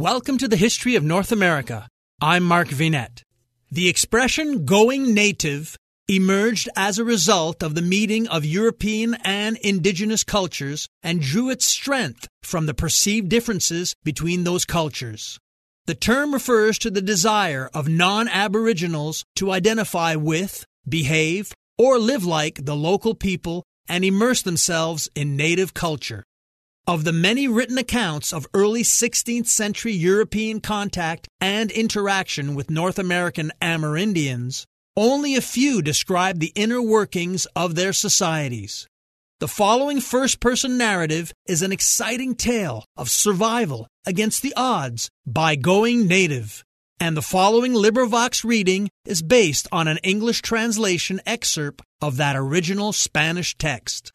Welcome to the History of North America. I'm Mark Vinet. The expression going native emerged as a result of the meeting of European and indigenous cultures and drew its strength from the perceived differences between those cultures. The term refers to the desire of non Aboriginals to identify with, behave, or live like the local people and immerse themselves in native culture. Of the many written accounts of early 16th century European contact and interaction with North American Amerindians, only a few describe the inner workings of their societies. The following first person narrative is an exciting tale of survival against the odds by going native. And the following LibriVox reading is based on an English translation excerpt of that original Spanish text.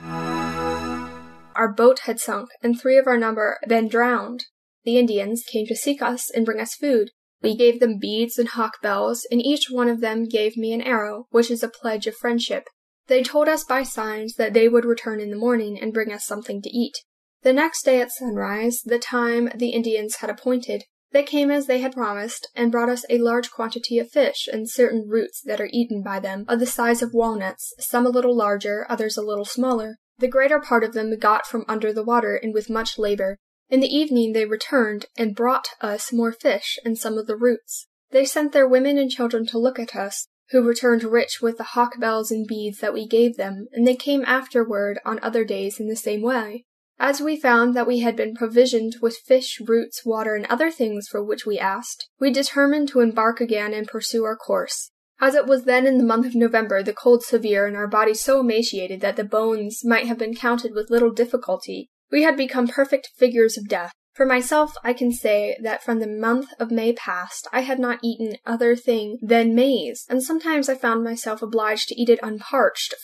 Our boat had sunk, and three of our number been drowned. The Indians came to seek us and bring us food. We gave them beads and hawk bells, and each one of them gave me an arrow, which is a pledge of friendship. They told us by signs that they would return in the morning and bring us something to eat. The next day at sunrise, the time the Indians had appointed, they came as they had promised, and brought us a large quantity of fish and certain roots that are eaten by them, of the size of walnuts, some a little larger, others a little smaller. The greater part of them got from under the water and with much labor. In the evening they returned and brought us more fish and some of the roots. They sent their women and children to look at us, who returned rich with the hawk bells and beads that we gave them, and they came afterward on other days in the same way. As we found that we had been provisioned with fish, roots, water, and other things for which we asked, we determined to embark again and pursue our course. As it was then in the month of November, the cold severe, and our bodies so emaciated that the bones might have been counted with little difficulty, we had become perfect figures of death. For myself, I can say that from the month of May past, I had not eaten other thing than maize, and sometimes I found myself obliged to eat it unparched.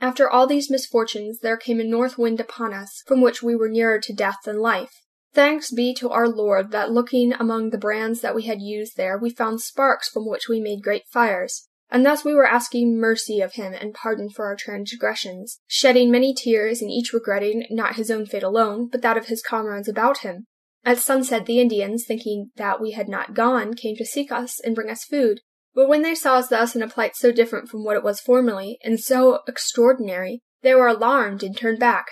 After all these misfortunes, there came a north wind upon us, from which we were nearer to death than life. Thanks be to our Lord that looking among the brands that we had used there, we found sparks from which we made great fires. And thus we were asking mercy of him and pardon for our transgressions, shedding many tears, and each regretting not his own fate alone, but that of his comrades about him. At sunset the Indians, thinking that we had not gone, came to seek us and bring us food. But when they saw us thus in a plight so different from what it was formerly, and so extraordinary, they were alarmed and turned back.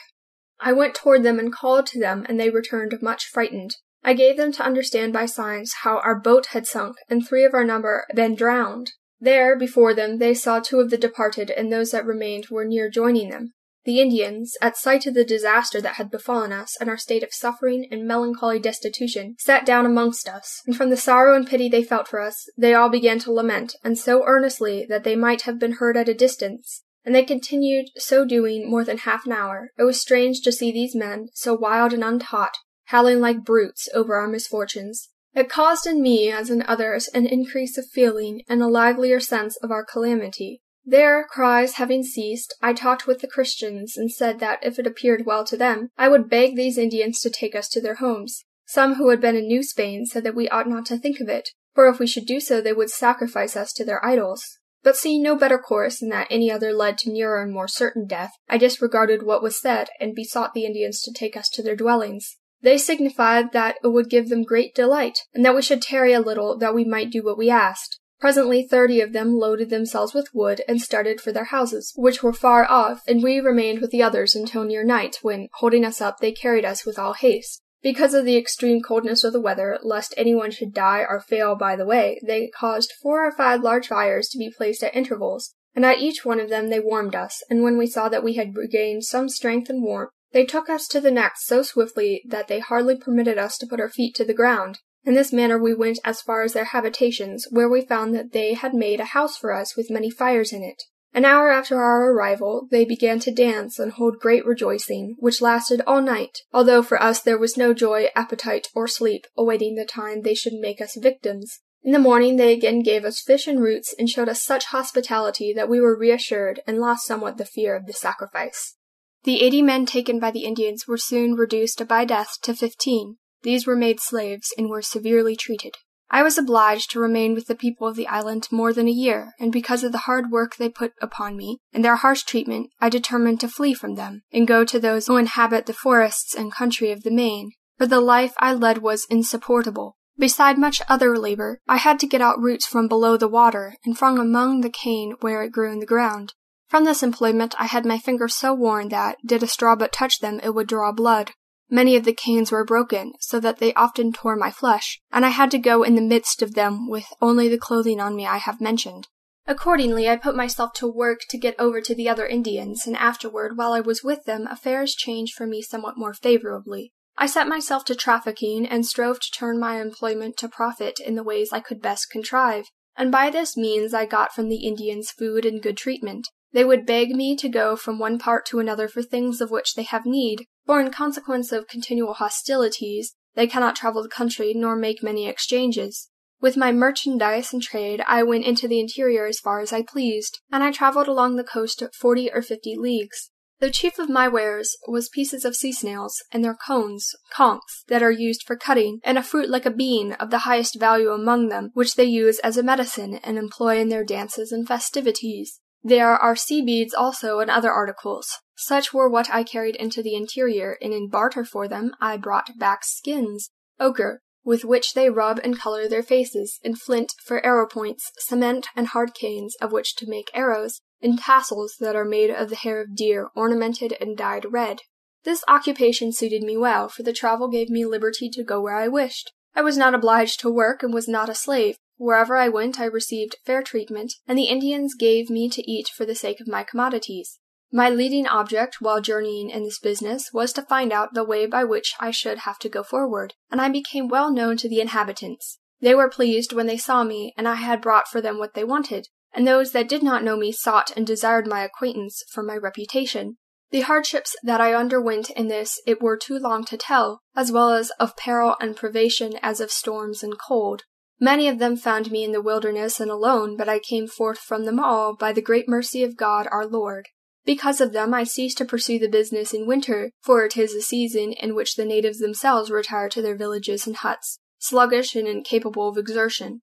I went toward them and called to them, and they returned much frightened. I gave them to understand by signs how our boat had sunk, and three of our number been drowned. There, before them, they saw two of the departed, and those that remained were near joining them. The Indians, at sight of the disaster that had befallen us, and our state of suffering and melancholy destitution, sat down amongst us, and from the sorrow and pity they felt for us, they all began to lament, and so earnestly that they might have been heard at a distance. And they continued so doing more than half an hour. It was strange to see these men, so wild and untaught, howling like brutes over our misfortunes. It caused in me, as in others, an increase of feeling and a livelier sense of our calamity. Their cries having ceased, I talked with the Christians and said that if it appeared well to them, I would beg these Indians to take us to their homes. Some who had been in New Spain said that we ought not to think of it, for if we should do so they would sacrifice us to their idols. But seeing no better course than that any other led to nearer and more certain death, I disregarded what was said and besought the Indians to take us to their dwellings. They signified that it would give them great delight, and that we should tarry a little that we might do what we asked. Presently thirty of them loaded themselves with wood and started for their houses, which were far off, and we remained with the others until near night, when, holding us up, they carried us with all haste. Because of the extreme coldness of the weather, lest anyone should die or fail by the way, they caused four or five large fires to be placed at intervals, and at each one of them they warmed us, and when we saw that we had regained some strength and warmth, they took us to the next so swiftly that they hardly permitted us to put our feet to the ground. In this manner we went as far as their habitations, where we found that they had made a house for us with many fires in it. An hour after our arrival, they began to dance and hold great rejoicing, which lasted all night, although for us there was no joy, appetite, or sleep, awaiting the time they should make us victims. In the morning they again gave us fish and roots, and showed us such hospitality that we were reassured and lost somewhat the fear of the sacrifice. The eighty men taken by the Indians were soon reduced by death to fifteen. These were made slaves and were severely treated. I was obliged to remain with the people of the island more than a year, and because of the hard work they put upon me and their harsh treatment, I determined to flee from them and go to those who inhabit the forests and country of the main. For the life I led was insupportable. Beside much other labor, I had to get out roots from below the water and from among the cane where it grew in the ground. From this employment I had my fingers so worn that, did a straw but touch them, it would draw blood. Many of the canes were broken, so that they often tore my flesh, and I had to go in the midst of them with only the clothing on me I have mentioned. Accordingly, I put myself to work to get over to the other Indians, and afterward, while I was with them, affairs changed for me somewhat more favorably. I set myself to trafficking and strove to turn my employment to profit in the ways I could best contrive, and by this means I got from the Indians food and good treatment. They would beg me to go from one part to another for things of which they have need, for in consequence of continual hostilities, they cannot travel the country nor make many exchanges. With my merchandise and trade, I went into the interior as far as I pleased, and I traveled along the coast forty or fifty leagues. The chief of my wares was pieces of sea snails, and their cones, conchs, that are used for cutting, and a fruit like a bean, of the highest value among them, which they use as a medicine, and employ in their dances and festivities. There are sea beads also and other articles. Such were what I carried into the interior, and in barter for them I brought back skins, ochre, with which they rub and color their faces, and flint for arrow points, cement and hard canes of which to make arrows, and tassels that are made of the hair of deer ornamented and dyed red. This occupation suited me well, for the travel gave me liberty to go where I wished. I was not obliged to work and was not a slave. Wherever I went I received fair treatment, and the Indians gave me to eat for the sake of my commodities. My leading object while journeying in this business was to find out the way by which I should have to go forward, and I became well known to the inhabitants. They were pleased when they saw me, and I had brought for them what they wanted and those that did not know me sought and desired my acquaintance for my reputation. The hardships that I underwent in this it were too long to tell, as well as of peril and privation as of storms and cold. Many of them found me in the wilderness and alone, but I came forth from them all by the great mercy of God our Lord. Because of them I ceased to pursue the business in winter, for it is a season in which the natives themselves retire to their villages and huts, sluggish and incapable of exertion.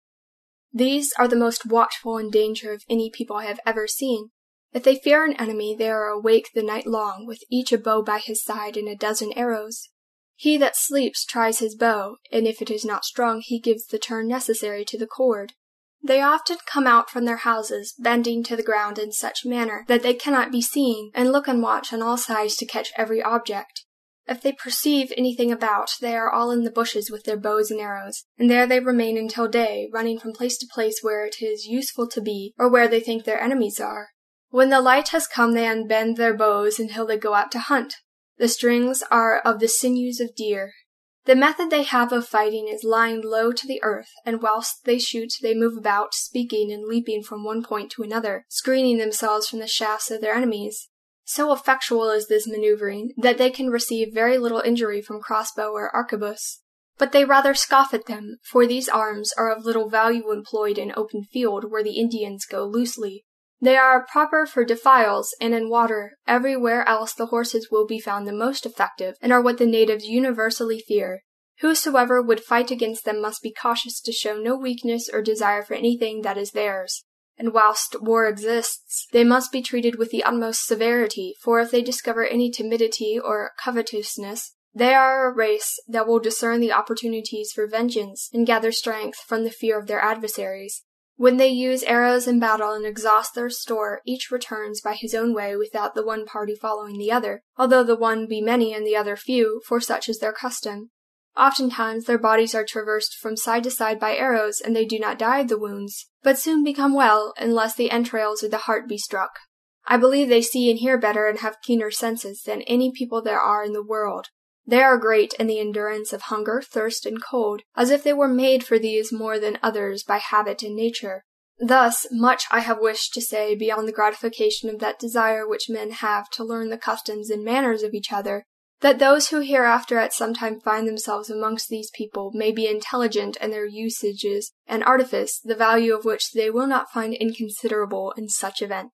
These are the most watchful in danger of any people I have ever seen. If they fear an enemy, they are awake the night long, with each a bow by his side and a dozen arrows. He that sleeps tries his bow, and if it is not strong, he gives the turn necessary to the cord. They often come out from their houses, bending to the ground in such manner that they cannot be seen, and look and watch on all sides to catch every object. If they perceive anything about, they are all in the bushes with their bows and arrows, and there they remain until day, running from place to place where it is useful to be, or where they think their enemies are. When the light has come, they unbend their bows until they go out to hunt. The strings are of the sinews of deer. The method they have of fighting is lying low to the earth, and whilst they shoot, they move about, speaking and leaping from one point to another, screening themselves from the shafts of their enemies. So effectual is this maneuvering that they can receive very little injury from crossbow or arquebus. But they rather scoff at them, for these arms are of little value employed in open field where the Indians go loosely. They are proper for defiles and in water. Everywhere else the horses will be found the most effective, and are what the natives universally fear. Whosoever would fight against them must be cautious to show no weakness or desire for anything that is theirs and whilst war exists, they must be treated with the utmost severity, for if they discover any timidity or covetousness, they are a race that will discern the opportunities for vengeance and gather strength from the fear of their adversaries. When they use arrows in battle and exhaust their store, each returns by his own way without the one party following the other, although the one be many and the other few, for such is their custom. Oftentimes their bodies are traversed from side to side by arrows, and they do not die of the wounds, but soon become well, unless the entrails or the heart be struck. I believe they see and hear better and have keener senses than any people there are in the world. They are great in the endurance of hunger, thirst, and cold, as if they were made for these more than others by habit and nature. Thus, much I have wished to say beyond the gratification of that desire which men have to learn the customs and manners of each other, that those who hereafter at some time find themselves amongst these people may be intelligent in their usages and artifice, the value of which they will not find inconsiderable in such event.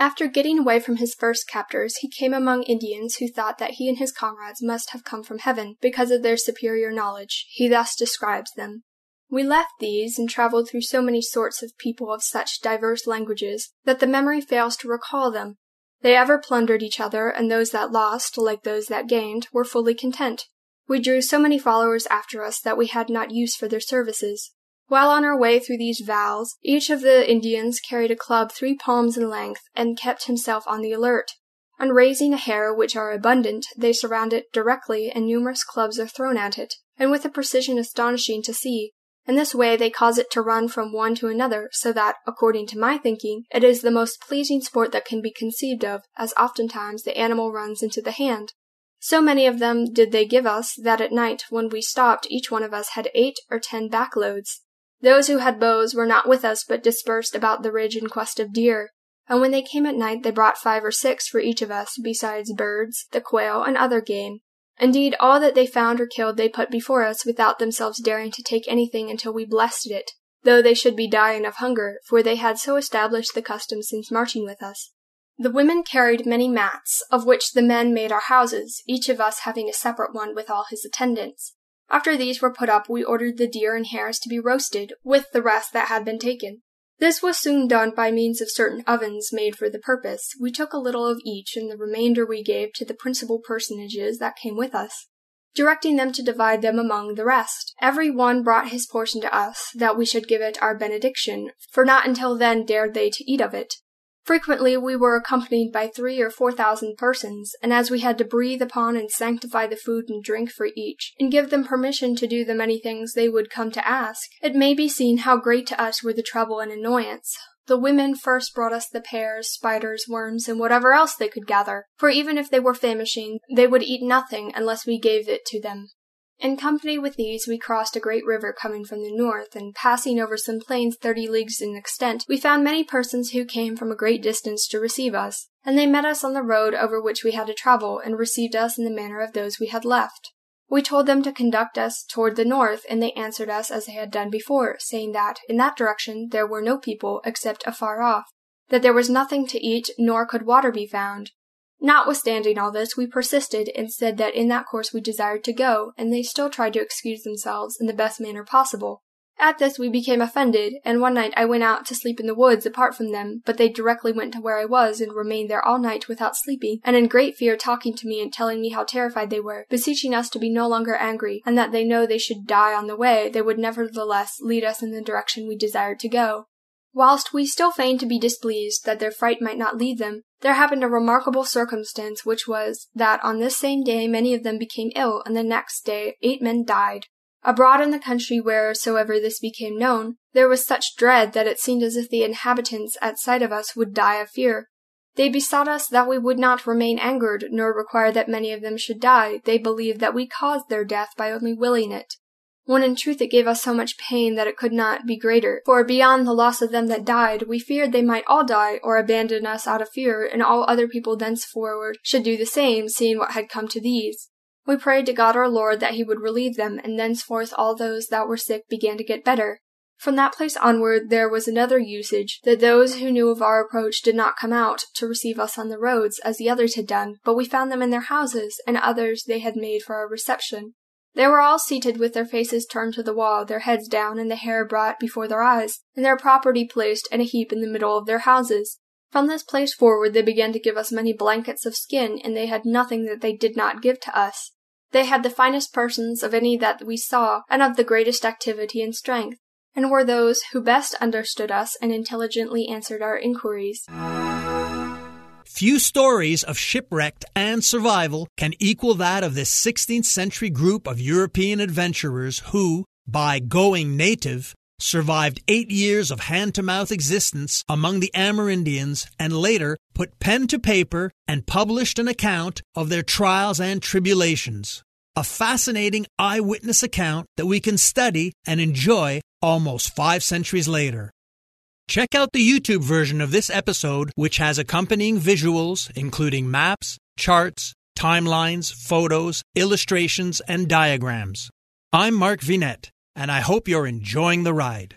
After getting away from his first captors, he came among Indians who thought that he and his comrades must have come from heaven because of their superior knowledge. He thus describes them. We left these and traveled through so many sorts of people of such diverse languages that the memory fails to recall them. They ever plundered each other, and those that lost, like those that gained, were fully content. We drew so many followers after us that we had not use for their services. While on our way through these vales, each of the Indians carried a club three palms in length and kept himself on the alert. On raising a hare which are abundant, they surround it directly and numerous clubs are thrown at it, and with a precision astonishing to see. In this way they cause it to run from one to another, so that, according to my thinking, it is the most pleasing sport that can be conceived of, as oftentimes the animal runs into the hand. So many of them did they give us, that at night, when we stopped, each one of us had eight or ten backloads. Those who had bows were not with us, but dispersed about the ridge in quest of deer. And when they came at night, they brought five or six for each of us, besides birds, the quail, and other game. Indeed, all that they found or killed they put before us, without themselves daring to take anything until we blessed it, though they should be dying of hunger, for they had so established the custom since marching with us. The women carried many mats, of which the men made our houses, each of us having a separate one with all his attendants. After these were put up, we ordered the deer and hares to be roasted, with the rest that had been taken. This was soon done by means of certain ovens made for the purpose. We took a little of each, and the remainder we gave to the principal personages that came with us, directing them to divide them among the rest. Every one brought his portion to us, that we should give it our benediction, for not until then dared they to eat of it. Frequently we were accompanied by three or four thousand persons, and as we had to breathe upon and sanctify the food and drink for each, and give them permission to do the many things they would come to ask, it may be seen how great to us were the trouble and annoyance. The women first brought us the pears, spiders, worms, and whatever else they could gather, for even if they were famishing, they would eat nothing unless we gave it to them. In company with these, we crossed a great river coming from the north, and passing over some plains thirty leagues in extent, we found many persons who came from a great distance to receive us, and they met us on the road over which we had to travel, and received us in the manner of those we had left. We told them to conduct us toward the north, and they answered us as they had done before, saying that in that direction there were no people except afar off, that there was nothing to eat, nor could water be found, Notwithstanding all this, we persisted and said that in that course we desired to go, and they still tried to excuse themselves in the best manner possible. At this we became offended, and one night I went out to sleep in the woods apart from them, but they directly went to where I was and remained there all night without sleeping, and in great fear talking to me and telling me how terrified they were, beseeching us to be no longer angry, and that they know they should die on the way, they would nevertheless lead us in the direction we desired to go. Whilst we still feigned to be displeased that their fright might not lead them, there happened a remarkable circumstance, which was, that on this same day many of them became ill, and the next day eight men died. Abroad in the country wheresoever this became known, there was such dread that it seemed as if the inhabitants at sight of us would die of fear. They besought us that we would not remain angered, nor require that many of them should die. They believed that we caused their death by only willing it when in truth it gave us so much pain that it could not be greater. For beyond the loss of them that died, we feared they might all die or abandon us out of fear, and all other people thenceforward should do the same, seeing what had come to these. We prayed to God our Lord that he would relieve them, and thenceforth all those that were sick began to get better. From that place onward there was another usage, that those who knew of our approach did not come out to receive us on the roads, as the others had done, but we found them in their houses, and others they had made for our reception. They were all seated with their faces turned to the wall, their heads down, and the hair brought before their eyes, and their property placed in a heap in the middle of their houses. From this place forward they began to give us many blankets of skin, and they had nothing that they did not give to us. They had the finest persons of any that we saw, and of the greatest activity and strength, and were those who best understood us and intelligently answered our inquiries. Few stories of shipwreck and survival can equal that of this 16th century group of European adventurers who, by going native, survived eight years of hand to mouth existence among the Amerindians and later put pen to paper and published an account of their trials and tribulations. A fascinating eyewitness account that we can study and enjoy almost five centuries later. Check out the YouTube version of this episode, which has accompanying visuals, including maps, charts, timelines, photos, illustrations, and diagrams. I'm Mark Vinet, and I hope you're enjoying the ride.